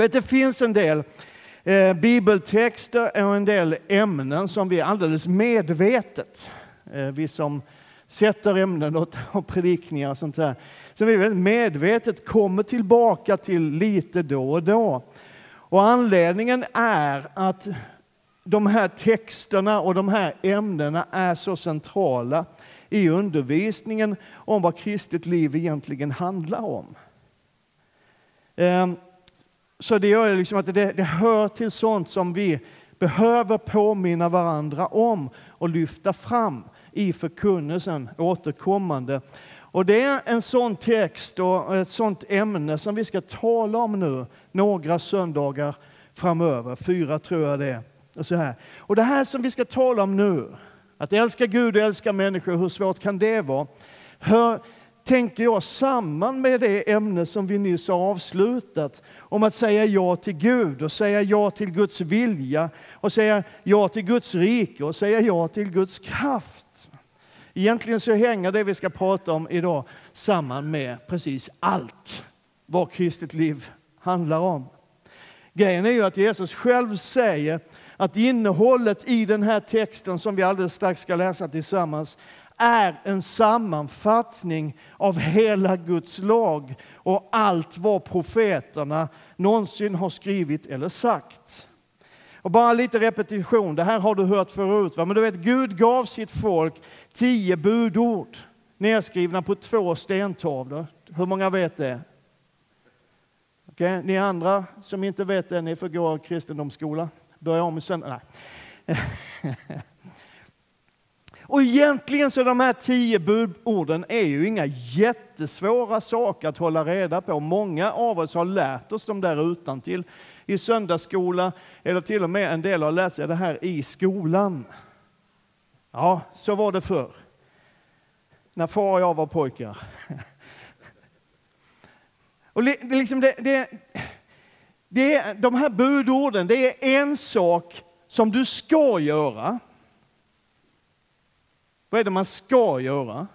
Vet, det finns en del eh, bibeltexter och en del ämnen som vi alldeles medvetet, eh, vi som sätter ämnen och, och predikningar och sånt där, som vi väldigt medvetet kommer tillbaka till lite då och då. Och anledningen är att de här texterna och de här ämnena är så centrala i undervisningen om vad kristet liv egentligen handlar om. Ehm, så det gör liksom att det, det hör till sånt som vi behöver påminna varandra om och lyfta fram i förkunnelsen återkommande. Och det är en sån text och ett sånt ämne som vi ska tala om nu några söndagar framöver, fyra tror jag det är. Och, så här. och det här som vi ska tala om nu, att älska Gud och älska människor, hur svårt kan det vara? Hör, tänker jag, samman med det ämne som vi nyss har avslutat om att säga ja till Gud och säga ja till Guds vilja och säga ja till Guds rike och säga ja till Guds kraft. Egentligen så hänger det vi ska prata om idag samman med precis allt vad kristet liv handlar om. Grejen är ju att Jesus själv säger att innehållet i den här texten som vi alldeles strax ska läsa tillsammans är en sammanfattning av hela Guds lag och allt vad profeterna någonsin har skrivit eller sagt. Och bara lite repetition, det här har du hört förut, va? men du vet Gud gav sitt folk tio budord nedskrivna på två stentavlor. Hur många vet det? Okay. Ni andra som inte vet det, ni får gå kristendomsskola. Börja om i söndag. Och egentligen så de här tio budorden är ju inga jättesvåra saker att hålla reda på. Många av oss har lärt oss dem där utan till i söndagsskola eller till och med en del har lärt sig det här i skolan. Ja, så var det förr. När far och jag var pojkar. Och liksom det, det, det, de här budorden, det är en sak som du ska göra. Vad är det man ska göra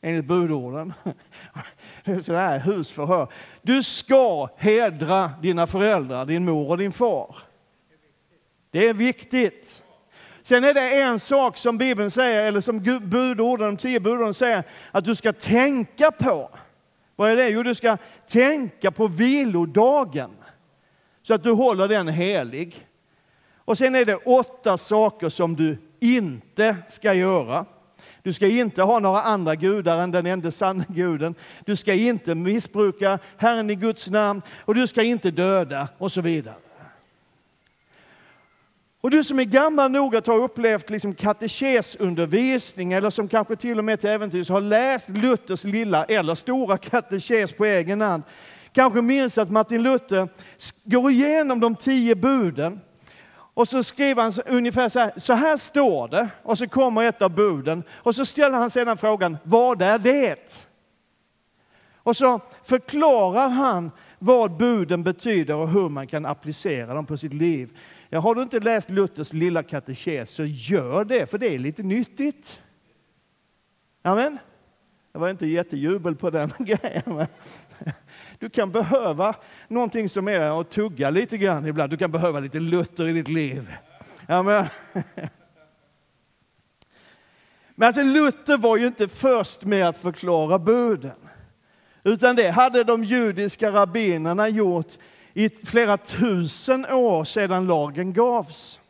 enligt budorden? Det är sådär husförhör. Du ska hedra dina föräldrar, din mor och din far. Det är viktigt. Sen är det en sak som Bibeln säger, eller som budorden, de tio budorden säger, att du ska tänka på. Vad är det? Jo, du ska tänka på vilodagen så att du håller den helig. Och sen är det åtta saker som du inte ska göra. Du ska inte ha några andra gudar än den enda sanna guden. Du ska inte missbruka Herren i Guds namn och du ska inte döda och så vidare. Och du som är gammal nog att ha upplevt liksom katekesundervisning eller som kanske till och med till äventyrs har läst Luthers lilla eller stora katekes på egen hand kanske minns att Martin Luther går igenom de tio buden och så skriver han ungefär så här, så här står det, och så kommer ett av buden, och så ställer han sedan frågan, vad är det? Och så förklarar han vad buden betyder och hur man kan applicera dem på sitt liv. Ja, har du inte läst Luthers lilla katekes så gör det, för det är lite nyttigt. Amen. Det var inte jättejubel på den grejen. Du kan behöva någonting som är att tugga lite grann ibland. Du kan behöva lite Luther i ditt liv. Amen. Men alltså Luther var ju inte först med att förklara buden. Utan det hade de judiska rabbinerna gjort i flera tusen år sedan lagen gavs.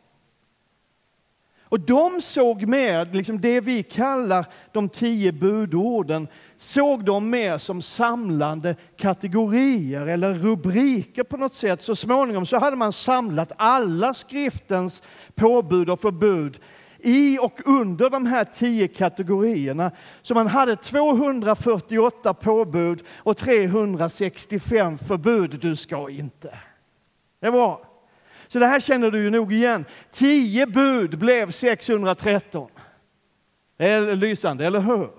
Och de såg med liksom det vi kallar de tio budorden, såg de mer som samlande kategorier eller rubriker på något sätt. Så småningom så hade man samlat alla skriftens påbud och förbud i och under de här tio kategorierna. Så man hade 248 påbud och 365 förbud. Du ska inte. Det är bra. Så det här känner du ju nog igen. Tio bud blev 613. Det är lysande, eller hur?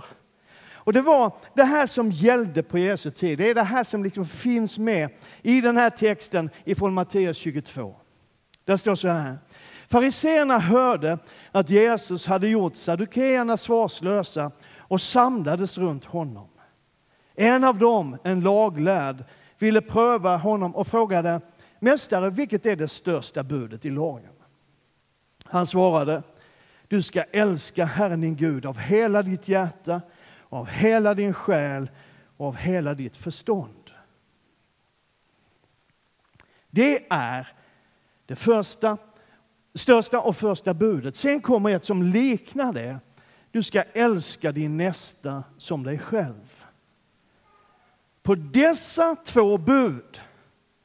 Och det var det här som gällde på Jesu tid. Det är det här som liksom finns med i den här texten ifrån Matteus 22. Där står så här. Fariseerna hörde att Jesus hade gjort saddukeerna svarslösa och samlades runt honom. En av dem, en laglärd, ville pröva honom och frågade Mästare, vilket är det största budet i lagen? Han svarade, du ska älska Herren din Gud av hela ditt hjärta, av hela din själ och av hela ditt förstånd. Det är det första, största och första budet. Sen kommer ett som liknar det. Du ska älska din nästa som dig själv. På dessa två bud,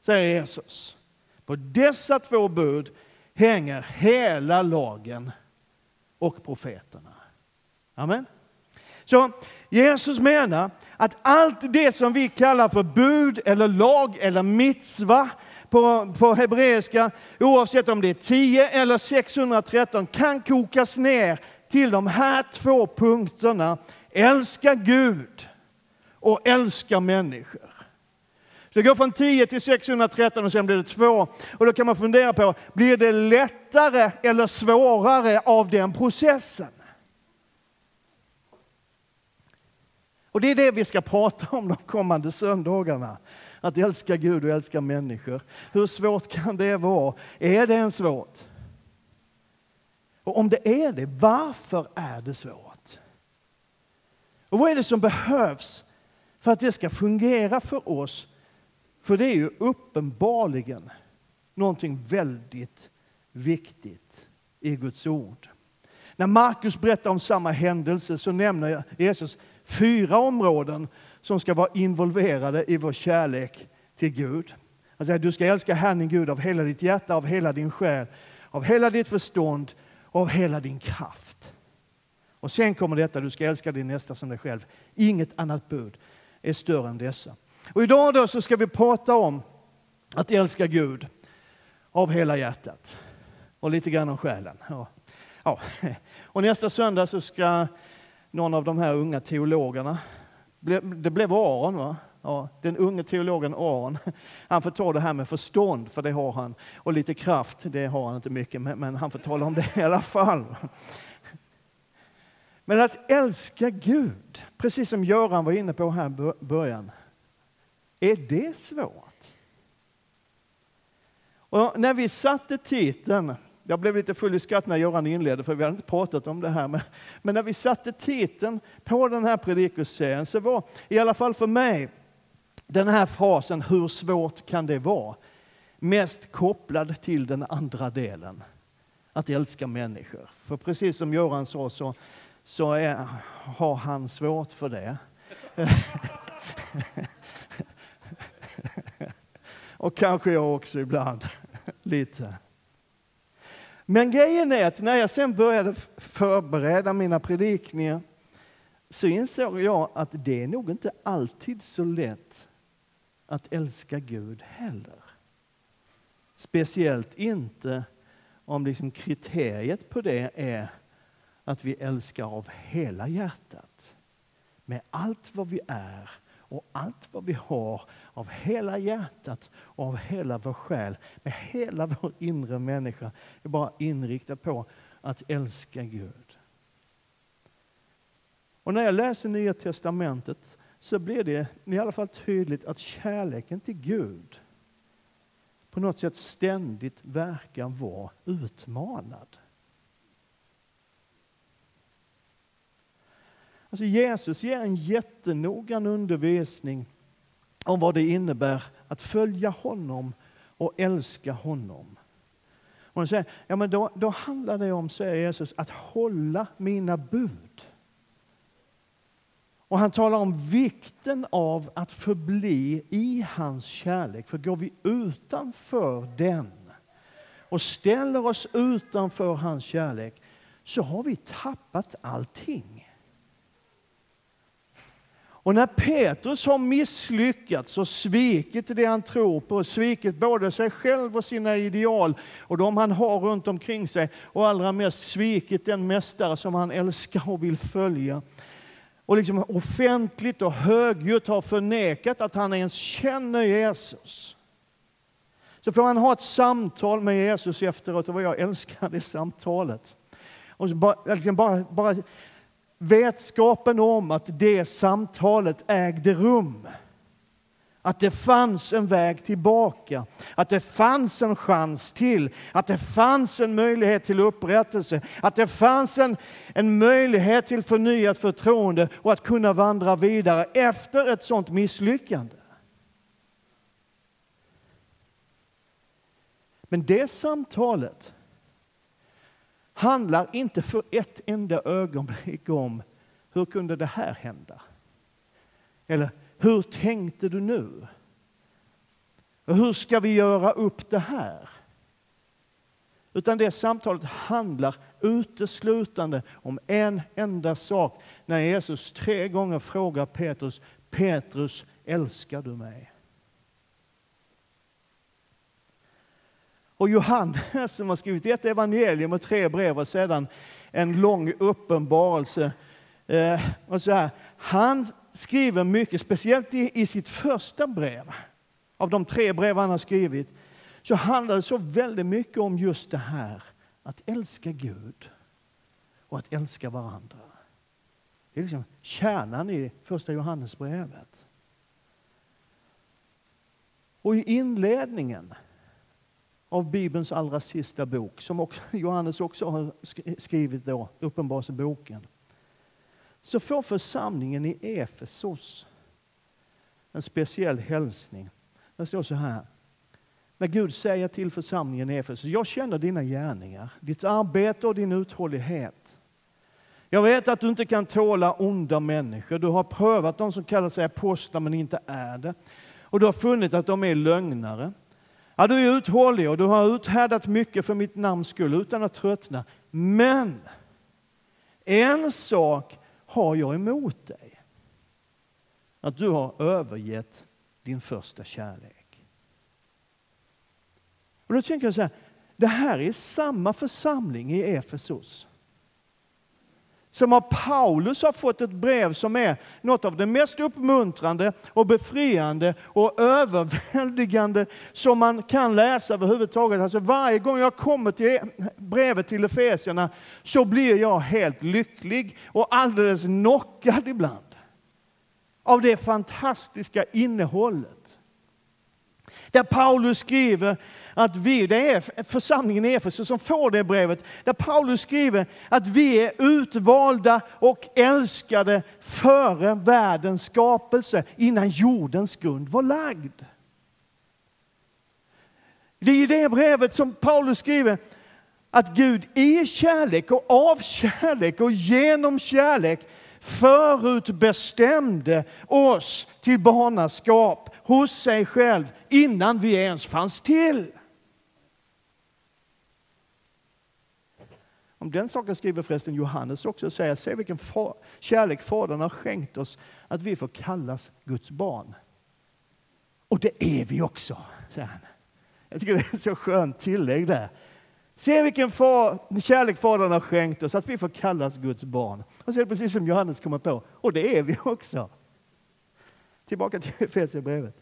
säger Jesus, på dessa två bud hänger hela lagen och profeterna. Amen. Så Jesus menar att allt det som vi kallar för bud eller lag eller mitzva på, på hebreiska, oavsett om det är 10 eller 613, kan kokas ner till de här två punkterna. Älska Gud och älska människor. Så det går från 10 till 613 och sen blir det 2. Och då kan man fundera på, blir det lättare eller svårare av den processen? Och det är det vi ska prata om de kommande söndagarna. Att älska Gud och älska människor. Hur svårt kan det vara? Är det ens svårt? Och om det är det, varför är det svårt? Och vad är det som behövs för att det ska fungera för oss? För det är ju uppenbarligen någonting väldigt viktigt i Guds ord. När Markus berättar om samma händelse så nämner Jesus fyra områden som ska vara involverade i vår kärlek till Gud. Han säger du ska älska Herren din Gud av hela ditt hjärta, av hela din själ, av hela ditt förstånd och av hela din kraft. Och sen kommer detta, du ska älska din nästa som dig själv. Inget annat bud är större än dessa. Och idag då så ska vi prata om att älska Gud av hela hjärtat och lite grann om själen. Ja. Ja. Och nästa söndag så ska någon av de här unga teologerna, det blev Aron va? Ja, den unge teologen Aron, han får ta det här med förstånd, för det har han, och lite kraft, det har han inte mycket, men han får tala om det i alla fall. Men att älska Gud, precis som Göran var inne på här i början, är det svårt? Och när vi satte titeln jag blev lite full i skratt när Göran inledde, för vi hade inte pratat om det här. Men, men när vi satte titeln på den här predikoserien så var, i alla fall för mig, den här frasen, hur svårt kan det vara? Mest kopplad till den andra delen, att älska människor. För precis som Göran sa så, så är, har han svårt för det. Och kanske jag också ibland, lite. Men grejen är att när jag sen började förbereda mina predikningar så insåg jag att det är nog inte alltid så lätt att älska Gud heller. Speciellt inte om liksom kriteriet på det är att vi älskar av hela hjärtat. Med allt vad vi är och allt vad vi har av hela hjärtat och av hela vår själ, med hela vår inre människa, är bara inriktad på att älska Gud. Och när jag läser Nya Testamentet så blir det i alla fall tydligt att kärleken till Gud på något sätt ständigt verkar vara utmanad. Alltså Jesus ger en jättenoggrann undervisning om vad det innebär att följa honom och älska honom. Och han säger, ja, men då, då handlar det om, säger Jesus, att hålla mina bud. Och han talar om vikten av att förbli i hans kärlek. För går vi utanför den och ställer oss utanför hans kärlek så har vi tappat allting. Och när Petrus har misslyckats och svikit det han tror på, svikit både sig själv och sina ideal och de han har runt omkring sig och allra mest svikit den mästare som han älskar och vill följa och liksom offentligt och högljutt har förnekat att han ens känner Jesus. Så får han ha ett samtal med Jesus efteråt och vad jag älskar det samtalet. Och bara, liksom bara, bara vetskapen om att det samtalet ägde rum. Att det fanns en väg tillbaka, att det fanns en chans till, att det fanns en möjlighet till upprättelse, att det fanns en, en möjlighet till förnyat förtroende och att kunna vandra vidare efter ett sådant misslyckande. Men det samtalet handlar inte för ett enda ögonblick om hur kunde det här hända? Eller hur tänkte du nu? Och hur ska vi göra upp det här? Utan det samtalet handlar uteslutande om en enda sak. När Jesus tre gånger frågar Petrus, Petrus, älskar du mig? Och Johannes som har skrivit ett evangelium och tre brev och sedan en lång uppenbarelse. Eh, och så här, han skriver mycket, speciellt i, i sitt första brev, av de tre brev han har skrivit, så handlar det så väldigt mycket om just det här att älska Gud och att älska varandra. Det är liksom kärnan i första Johannesbrevet. Och i inledningen av Bibelns allra sista bok, som också, Johannes också har skrivit då, Uppenbarelseboken, så får församlingen i Efesos en speciell hälsning. Det står så här. När Gud säger till församlingen i Efesos, jag känner dina gärningar, ditt arbete och din uthållighet. Jag vet att du inte kan tåla onda människor. Du har prövat de som kallar sig apostlar men inte är det. Och du har funnit att de är lögnare. Ja, du är uthållig och du har uthärdat mycket för mitt namns skull utan att tröttna. Men en sak har jag emot dig. Att du har övergett din första kärlek. Och då tänker jag så här, det här är samma församling i Efesos som av Paulus har fått ett brev som är något av det mest uppmuntrande och befriande och överväldigande som man kan läsa överhuvudtaget. Alltså varje gång jag kommer till e- brevet till Efesierna så blir jag helt lycklig och alldeles knockad ibland av det fantastiska innehållet. Där Paulus skriver att vi, det är församlingen i Efesus som får det brevet, där Paulus skriver att vi är utvalda och älskade före världens skapelse, innan jordens grund var lagd. Det är i det brevet som Paulus skriver att Gud i kärlek och av kärlek och genom kärlek förutbestämde oss till barnaskap hos sig själv innan vi ens fanns till. Om den saken skriver förresten Johannes också och säger, se vilken kärlek Fadern har skänkt oss, att vi får kallas Guds barn. Och det är vi också, säger han. Jag tycker det är ett så skönt tillägg där. Se vilken far, kärlek Fadern har skänkt oss, att vi får kallas Guds barn. Och så är det precis som Johannes kommer på, och det är vi också. Tillbaka till Efesierbrevet.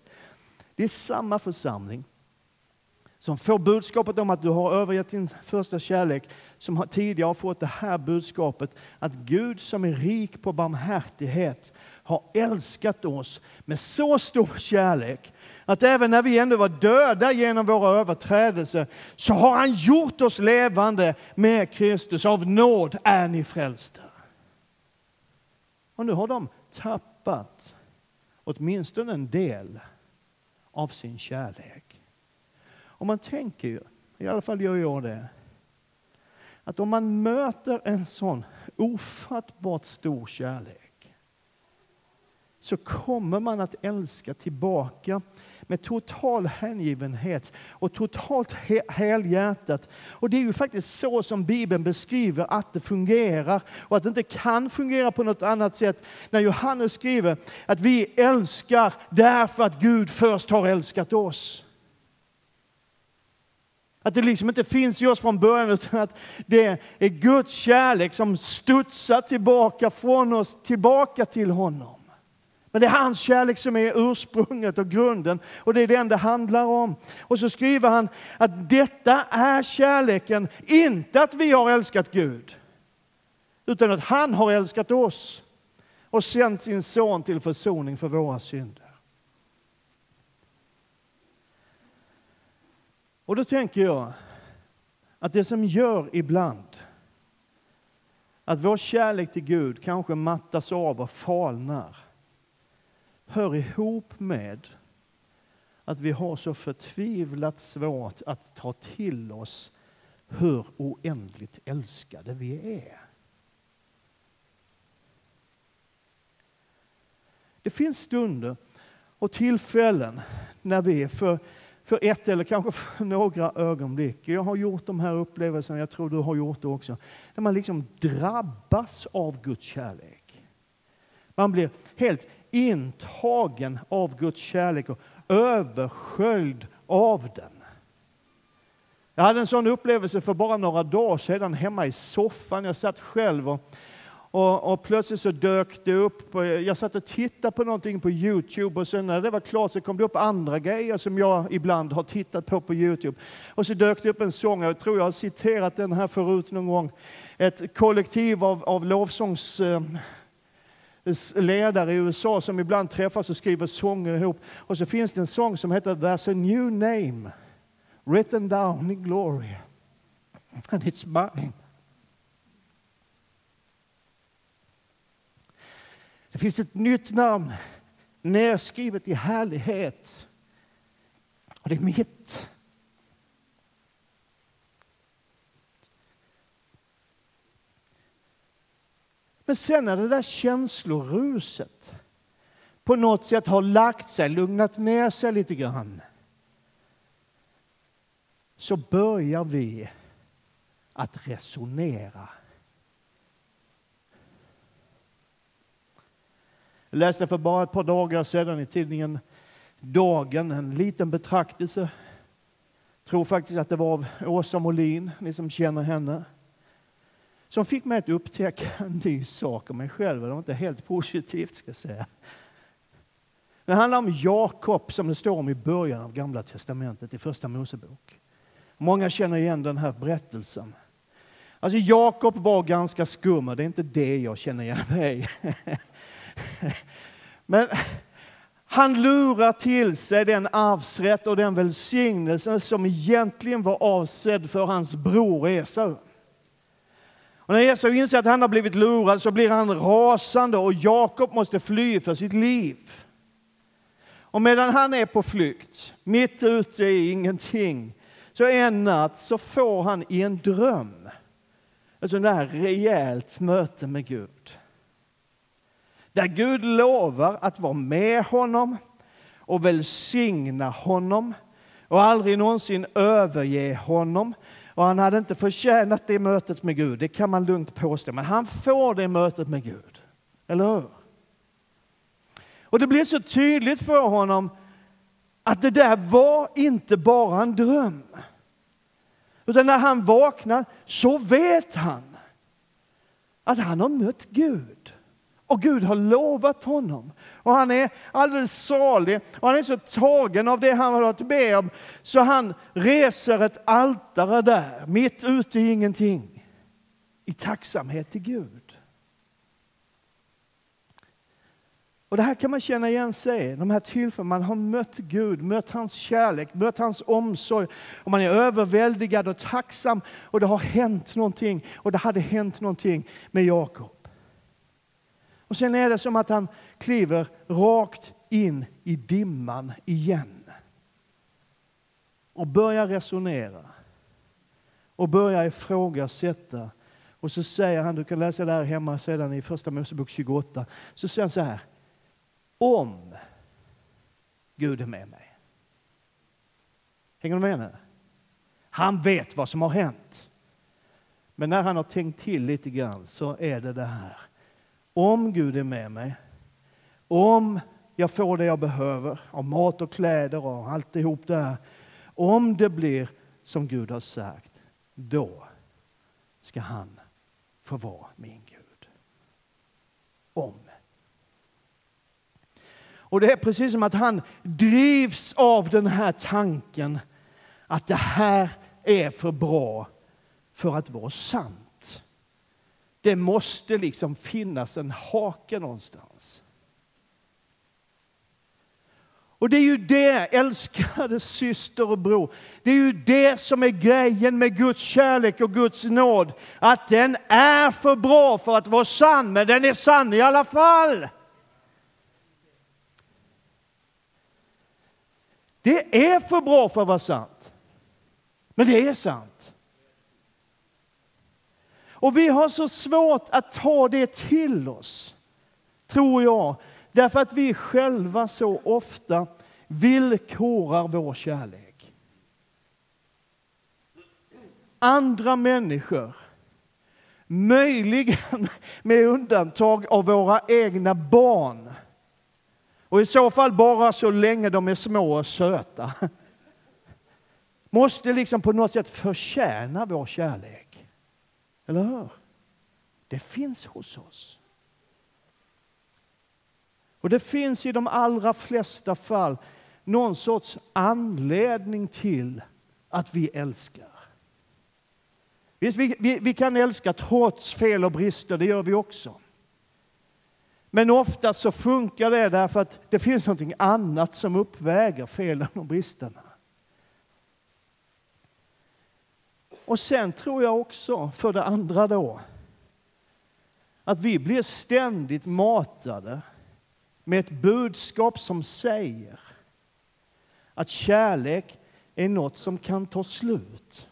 Det är samma församling som får budskapet om att du har övergett din första kärlek, som tidigare har fått det här budskapet att Gud som är rik på barmhärtighet har älskat oss med så stor kärlek att även när vi ändå var döda genom våra överträdelser så har han gjort oss levande med Kristus. Av nåd är ni frälsta. Och nu har de tappat åtminstone en del av sin kärlek. Och man tänker ju, i alla fall gör jag det, att om man möter en sån ofattbart stor kärlek så kommer man att älska tillbaka med total hängivenhet och totalt helhjärtat. Och det är ju faktiskt så som Bibeln beskriver att det fungerar och att det inte kan fungera på något annat sätt. När Johannes skriver att vi älskar därför att Gud först har älskat oss. Att det liksom inte finns i oss från början utan att det är Guds kärlek som studsar tillbaka från oss, tillbaka till honom. Men det är hans kärlek som är ursprunget och grunden och det är den det handlar om. Och så skriver han att detta är kärleken, inte att vi har älskat Gud, utan att han har älskat oss och sänt sin son till försoning för våra synder. Och då tänker jag att det som gör ibland att vår kärlek till Gud kanske mattas av och falnar hör ihop med att vi har så förtvivlat svårt att ta till oss hur oändligt älskade vi är. Det finns stunder och tillfällen när vi för, för ett eller kanske för några ögonblick, jag har gjort de här upplevelserna, jag tror du har gjort det också, när man liksom drabbas av Guds kärlek. Man blir helt intagen av Guds kärlek och översköljd av den. Jag hade en sån upplevelse för bara några dagar sedan hemma i soffan. Jag satt själv och, och, och, plötsligt så dök det upp, jag satt och tittade på någonting på Youtube och sen när det var klart så kom det upp andra grejer som jag ibland har tittat på på Youtube. Och så dök det upp en sång, jag tror jag har citerat den här förut någon gång. Ett kollektiv av, av lovsångs eh, ledare i USA som ibland träffas och skriver sånger ihop. Och så finns det en sång som heter There's a new name written down in glory and it's mine. Det finns ett nytt namn nedskrivet i härlighet. Och det är mitt. Men sen när det där känsloruset på något sätt har lagt sig, lugnat ner sig lite grann, så börjar vi att resonera. Jag läste för bara ett par dagar sedan i tidningen Dagen en liten betraktelse. Jag tror faktiskt att det var av Åsa Molin, ni som känner henne som fick mig att upptäcka en ny sak om mig själv. Det var inte helt positivt, ska jag säga. Det handlar om Jakob, som det står om i början av Gamla testamentet, i Första Mosebok. Många känner igen den här berättelsen. Alltså Jakob var ganska skum, och det är inte det jag känner igen mig Men han lurar till sig den arvsrätt och den välsignelse som egentligen var avsedd för hans bror Esau. Och när Esau inser att han har blivit lurad så blir han rasande och Jakob måste fly för sitt liv. Och medan han är på flykt, mitt ute i ingenting, så en natt så får han i en dröm ett sånt där rejält möte med Gud. Där Gud lovar att vara med honom och välsigna honom och aldrig någonsin överge honom och han hade inte förtjänat det mötet med Gud, det kan man lugnt påstå. Men han får det mötet med Gud. Eller hur? Och det blir så tydligt för honom att det där var inte bara en dröm. Utan när han vaknar så vet han att han har mött Gud. Och Gud har lovat honom. Och han är alldeles salig och han är så tagen av det han har varit med om så han reser ett altare där, mitt ute i ingenting, i tacksamhet till Gud. Och Det här kan man känna igen sig de här tillfällen man har mött Gud, mött hans kärlek, mött hans omsorg. Och man är överväldigad och tacksam och det har hänt någonting. Och det hade hänt någonting med Jakob. Och sen är det som att han kliver rakt in i dimman igen. Och börjar resonera. Och börjar ifrågasätta. Och så säger han, du kan läsa det här hemma sedan i Första Mosebok 28. Så säger han så här. Om Gud är med mig. Hänger du med nu? Han vet vad som har hänt. Men när han har tänkt till lite grann så är det det här. Om Gud är med mig, om jag får det jag behöver av mat och kläder och alltihop det här. Om det blir som Gud har sagt, då ska han få vara min Gud. Om. Och det är precis som att han drivs av den här tanken att det här är för bra för att vara sant. Det måste liksom finnas en hake någonstans. Och det är ju det, älskade syster och bror, det är ju det som är grejen med Guds kärlek och Guds nåd. Att den är för bra för att vara sann, men den är sann i alla fall. Det är för bra för att vara sant. Men det är sant. Och vi har så svårt att ta det till oss, tror jag, därför att vi själva så ofta villkorar vår kärlek. Andra människor, möjligen med undantag av våra egna barn, och i så fall bara så länge de är små och söta, måste liksom på något sätt förtjäna vår kärlek. Eller hur? Det finns hos oss. Och det finns i de allra flesta fall någon sorts anledning till att vi älskar. Visst, vi, vi, vi kan älska trots fel och brister, det gör vi också. Men ofta så funkar det därför att det finns något annat som uppväger felen och bristerna. Och sen tror jag också, för det andra då, att vi blir ständigt matade med ett budskap som säger att kärlek är något som kan ta slut.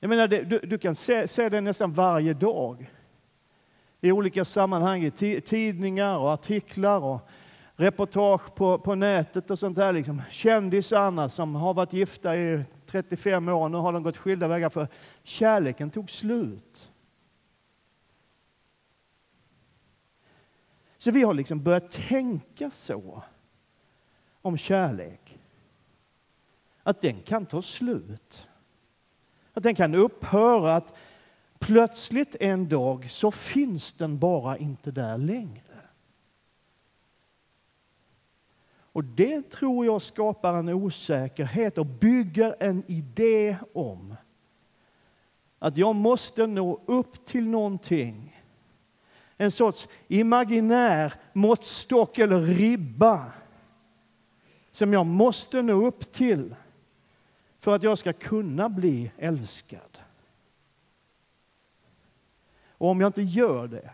Jag menar, du, du kan se, se det nästan varje dag i olika sammanhang, i tidningar och artiklar och reportage på, på nätet och sånt där. Liksom. Kändisarna som har varit gifta i 35 år, nu har de gått skilda vägar för kärleken tog slut. Så vi har liksom börjat tänka så om kärlek. Att den kan ta slut. Att den kan upphöra. Att plötsligt en dag så finns den bara inte där längre. Och det tror jag skapar en osäkerhet och bygger en idé om att jag måste nå upp till någonting en sorts imaginär måttstock eller ribba som jag måste nå upp till för att jag ska kunna bli älskad. Och om jag inte gör det,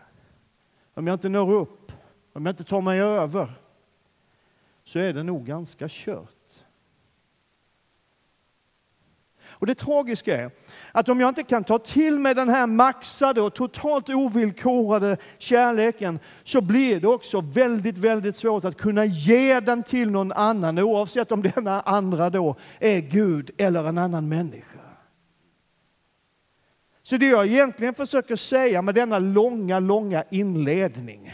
om jag inte når upp, om jag inte tar mig över, så är det nog ganska kört. Och det tragiska är att om jag inte kan ta till mig den här maxade och totalt ovillkorade kärleken så blir det också väldigt, väldigt svårt att kunna ge den till någon annan oavsett om denna andra då är Gud eller en annan människa. Så det jag egentligen försöker säga med denna långa, långa inledning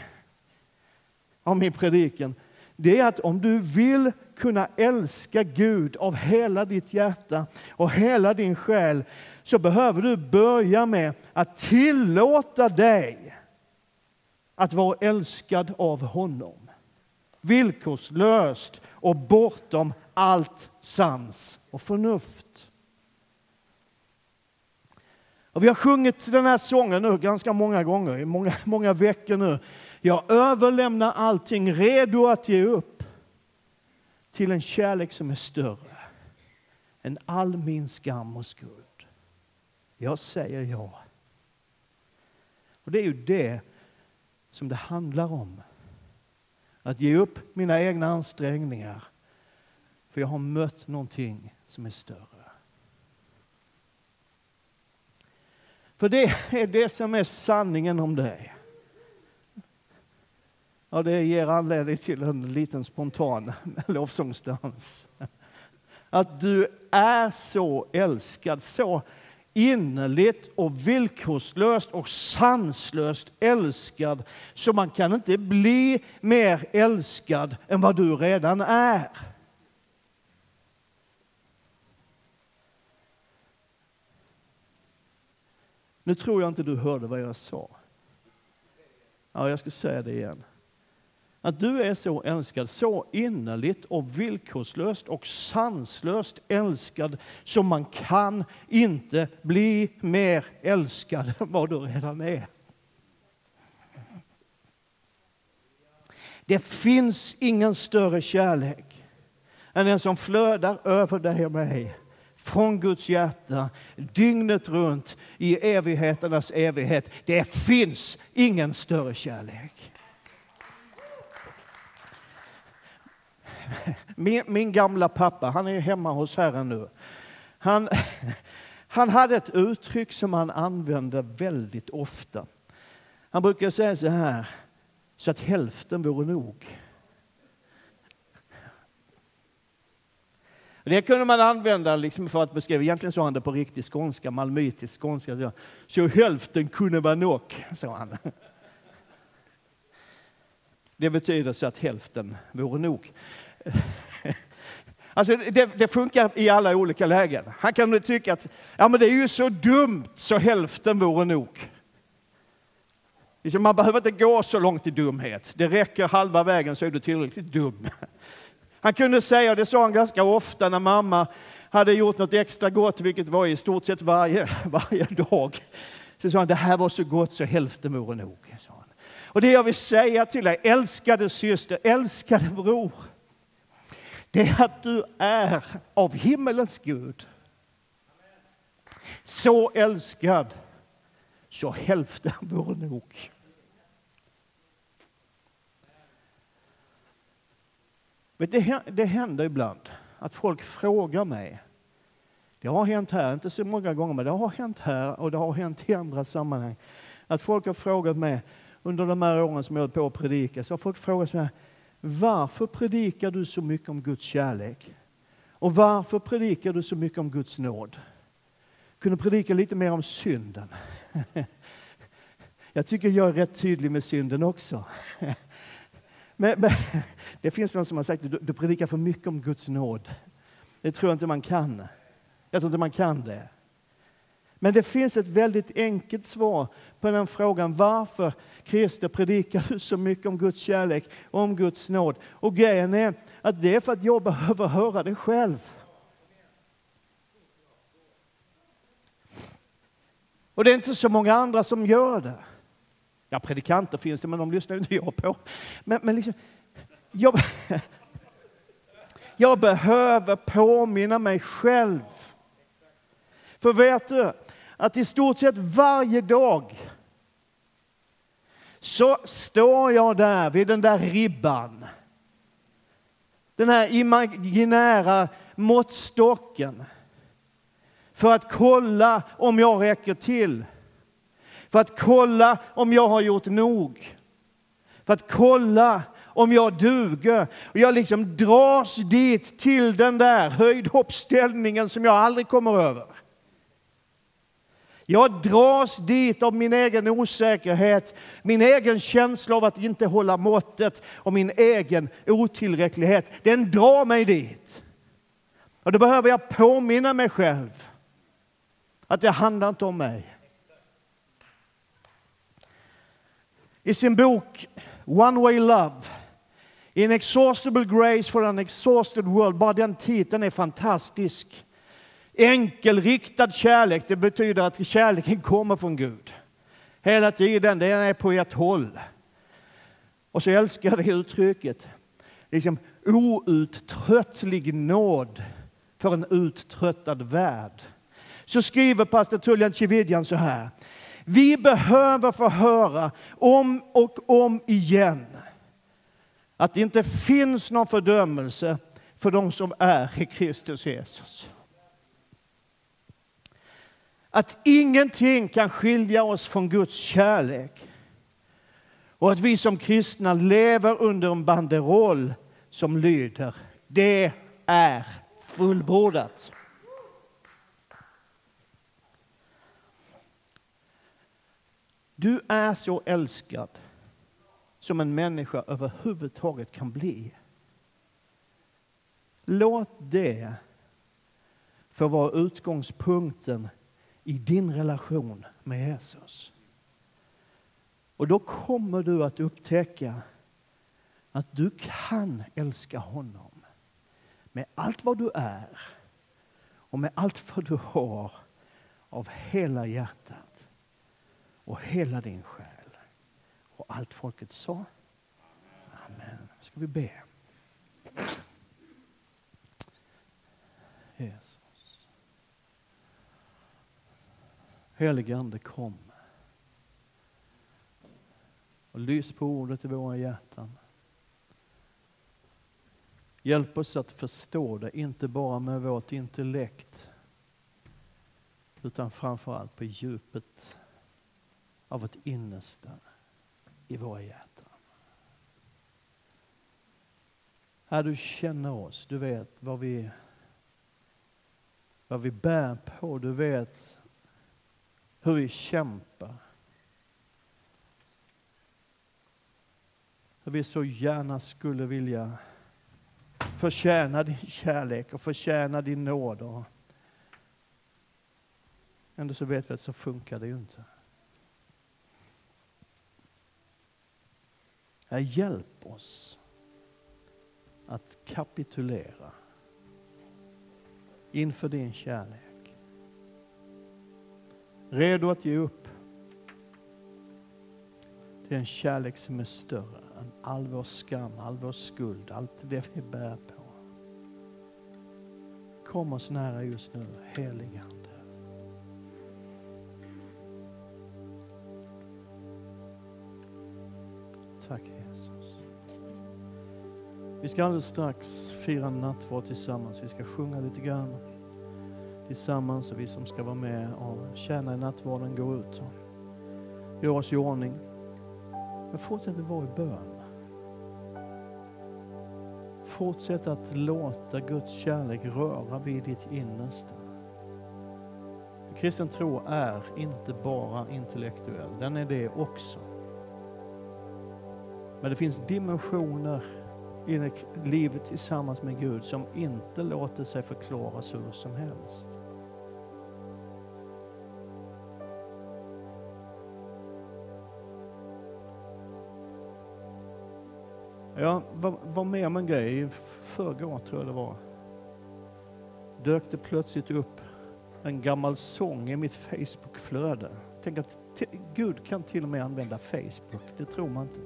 av min predikan, det är att om du vill kunna älska Gud av hela ditt hjärta och hela din själ så behöver du börja med att tillåta dig att vara älskad av honom. Villkorslöst och bortom allt sans och förnuft. Och vi har sjungit den här sången nu ganska många gånger, i många, många veckor nu. Jag överlämnar allting, redo att ge upp till en kärlek som är större än all min skam och skuld. Jag säger ja. Och det är ju det som det handlar om. Att ge upp mina egna ansträngningar för jag har mött någonting som är större. För det är det som är sanningen om dig. Ja, det ger anledning till en liten spontan lovsångsdans. Att du är så älskad, så innerligt och villkorslöst och sanslöst älskad så man kan inte bli mer älskad än vad du redan är. Nu tror jag inte du hörde vad jag sa. Ja, jag ska säga det igen. Att du är så älskad, så innerligt och villkorslöst och sanslöst älskad så man kan inte bli mer älskad än vad du redan är. Det finns ingen större kärlek än den som flödar över dig och mig från Guds hjärta dygnet runt i evigheternas evighet. Det finns ingen större kärlek. Min, min gamla pappa, han är hemma hos Herren nu. Han, han hade ett uttryck som han använde väldigt ofta. Han brukar säga så här, så att hälften vore nog. Det kunde man använda liksom för att beskriva, egentligen sa han det på riktig skånska, malmöitisk skånska. Så, så hälften kunde vara nog, sa han. Det betyder så att hälften vore nog. Alltså det, det, funkar i alla olika lägen. Han kan tycka att ja, men det är ju så dumt så hälften vore nog. Liksom, man behöver inte gå så långt i dumhet. Det räcker halva vägen så är du tillräckligt dum. Han kunde säga, och det sa han ganska ofta när mamma hade gjort något extra gott, vilket var i stort sett varje, varje dag. Så sa han, det här var så gott så hälften vore nog. Sa han. Och det jag vill säga till dig, älskade syster, älskade bror, det är att du är av himmelens Gud. Så älskad så hälften vore nog. Det händer ibland att folk frågar mig. Det har hänt här, inte så många gånger, men det har hänt här och det har hänt i andra sammanhang. Att folk har frågat mig under de här åren som jag har på att predika, så har folk frågat mig varför predikar du så mycket om Guds kärlek? Och varför predikar du så mycket om Guds nåd? Kunde predika lite mer om synden. Jag tycker jag är rätt tydlig med synden också. Men, men det finns någon som har sagt att du, du predikar för mycket om Guds nåd. Det tror jag inte man kan. Jag tror inte man kan det. Men det finns ett väldigt enkelt svar på den frågan. Varför, Christer, predikar du så mycket om Guds kärlek, om Guds nåd? Och grejen är att det är för att jag behöver höra det själv. Och det är inte så många andra som gör det. Ja, predikanter finns det, men de lyssnar inte jag på. Men, men liksom, jag, jag behöver påminna mig själv. För vet du, att i stort sett varje dag så står jag där vid den där ribban. Den här imaginära måttstocken. För att kolla om jag räcker till. För att kolla om jag har gjort nog. För att kolla om jag duger. Och jag liksom dras dit till den där höjdhoppsställningen som jag aldrig kommer över. Jag dras dit av min egen osäkerhet, min egen känsla av att inte hålla måttet och min egen otillräcklighet. Den drar mig dit. Och då behöver jag påminna mig själv att det handlar inte om mig. I sin bok One Way Love, Inexhaustible Grace for an Exhausted World, bara den titeln är fantastisk. Enkelriktad kärlek, det betyder att kärleken kommer från Gud. Hela tiden, den är på ett håll. Och så älskar jag det uttrycket. Liksom outtröttlig nåd för en uttröttad värld. Så skriver pastor Tullian Cividjan så här. Vi behöver få höra om och om igen att det inte finns någon fördömelse för de som är i Kristus Jesus. Att ingenting kan skilja oss från Guds kärlek och att vi som kristna lever under en banderoll som lyder Det är fullbordat. Du är så älskad som en människa överhuvudtaget kan bli. Låt det få vara utgångspunkten i din relation med Jesus. Och då kommer du att upptäcka att du kan älska honom med allt vad du är och med allt vad du har av hela hjärtat och hela din själ. Och allt folket sa? Amen. Ska vi be? Jesus. Helige Ande kom. Och lys på ordet i våra hjärtan. Hjälp oss att förstå det, inte bara med vårt intellekt utan framför allt på djupet av vårt innersta i våra hjärtan. Här du känner oss, du vet vad vi, vad vi bär på, du vet hur vi kämpar. Hur vi så gärna skulle vilja förtjäna din kärlek och förtjäna din nåd. Ändå så vet vi att så funkar det ju inte. Herre, hjälp oss att kapitulera inför din kärlek. Redo att ge upp till en kärlek som är större än all vår skam, all vår skuld, allt det vi bär på. Kom oss nära just nu, helige Ande. Tack Jesus. Vi ska alldeles strax fira nattvard tillsammans. Vi ska sjunga lite grann tillsammans och vi som ska vara med och tjäna i nattvarden går ut och gör oss i ordning. Men fortsätt att vara i bön. Fortsätt att låta Guds kärlek röra vid ditt innersta. Kristen tro är inte bara intellektuell, den är det också. Men det finns dimensioner i livet tillsammans med Gud som inte låter sig förklaras hur som helst. Jag var, med om en grej, i förrgår tror jag det var. Dök det plötsligt upp en gammal sång i mitt Facebookflöde. Tänk att Gud kan till och med använda Facebook, det tror man inte.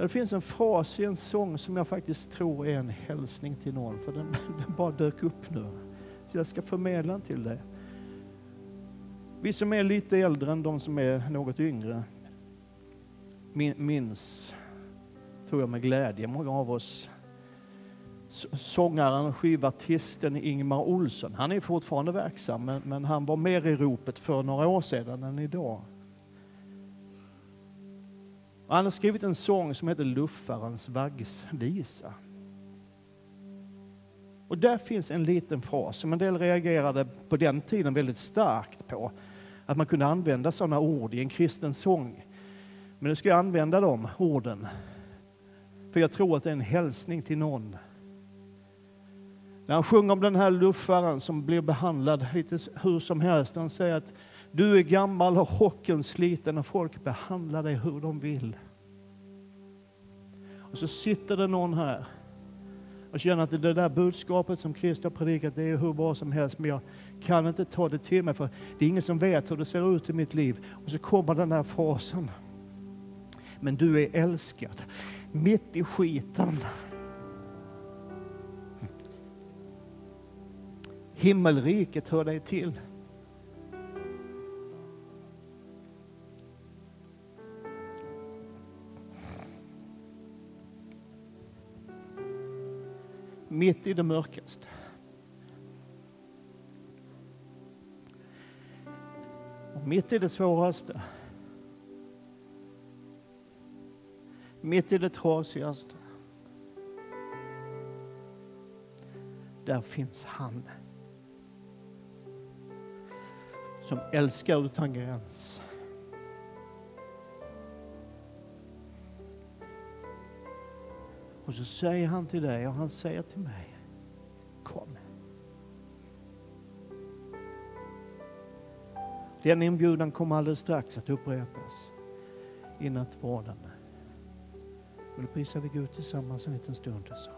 Det finns en fras i en sång som jag faktiskt tror är en hälsning till någon, för den, den bara dök upp nu. Så jag ska förmedla den till dig. Vi som är lite äldre än de som är något yngre minns, tror jag med glädje, många av oss, sångaren och skivartisten Ingmar Olsson. Han är fortfarande verksam, men, men han var mer i ropet för några år sedan än idag. Och han har skrivit en sång som heter Luffarens vaggsvisa. Och där finns en liten fras som en del reagerade på den tiden väldigt starkt på. Att man kunde använda sådana ord i en kristen sång. Men nu ska jag använda de orden. För jag tror att det är en hälsning till någon. När han sjunger om den här luffaren som blir behandlad lite hur som helst. Han säger att du är gammal och chocken sliten och folk behandlar dig hur de vill. Och så sitter det någon här och känner att det där budskapet som Kristus har predikat, det är hur bra som helst, men jag kan inte ta det till mig för det är ingen som vet hur det ser ut i mitt liv. Och så kommer den här frasen. Men du är älskad, mitt i skiten. Himmelriket hör dig till. Mitt i det mörkaste. Och mitt i det svåraste. Mitt i det trasigaste. Där finns han. Som älskar utan gräns. Och så säger han till dig och han säger till mig, kom. Den inbjudan kommer alldeles strax att upprepas i nattvarden. Men då prisar vi Gud tillsammans en liten stund. Så.